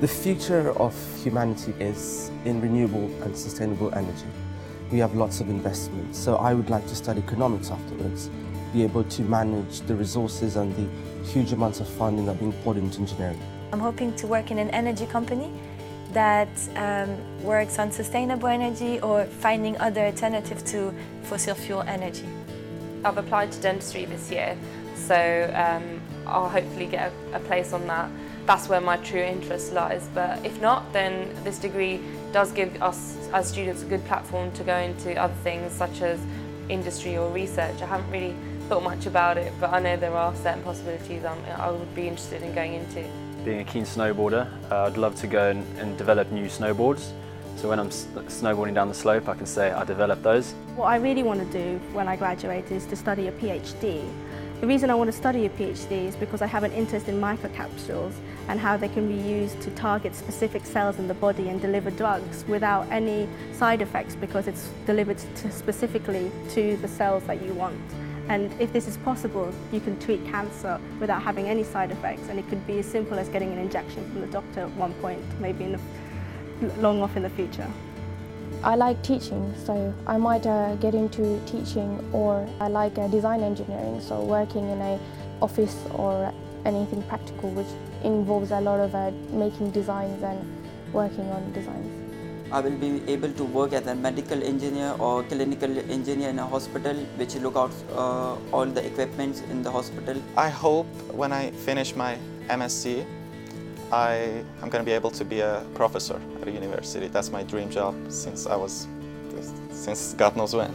The future of humanity is in renewable and sustainable energy. We have lots of investment, so I would like to study economics afterwards, be able to manage the resources and the huge amounts of funding that are being poured into engineering. I'm hoping to work in an energy company that um, works on sustainable energy or finding other alternatives to fossil fuel energy. I've applied to dentistry this year, so um, I'll hopefully get a, a place on that. That's where my true interest lies, but if not, then this degree does give us as students a good platform to go into other things such as industry or research. I haven't really thought much about it, but I know there are certain possibilities I'm, I would be interested in going into. Being a keen snowboarder, uh, I'd love to go and, and develop new snowboards. So when I'm snowboarding down the slope, I can say I developed those. What I really want to do when I graduate is to study a PhD. The reason I want to study a PhD is because I have an interest in microcapsules and how they can be used to target specific cells in the body and deliver drugs without any side effects because it's delivered to specifically to the cells that you want. And if this is possible, you can treat cancer without having any side effects and it could be as simple as getting an injection from the doctor at one point, maybe in the, long off in the future. I like teaching, so I might uh, get into teaching or I like uh, design engineering, so working in a office or anything practical which involves a lot of uh, making designs and working on designs. I will be able to work as a medical engineer or clinical engineer in a hospital which look out uh, all the equipments in the hospital. I hope when I finish my MSc, I am going to be able to be a professor at a university. That's my dream job since I was, since God knows when.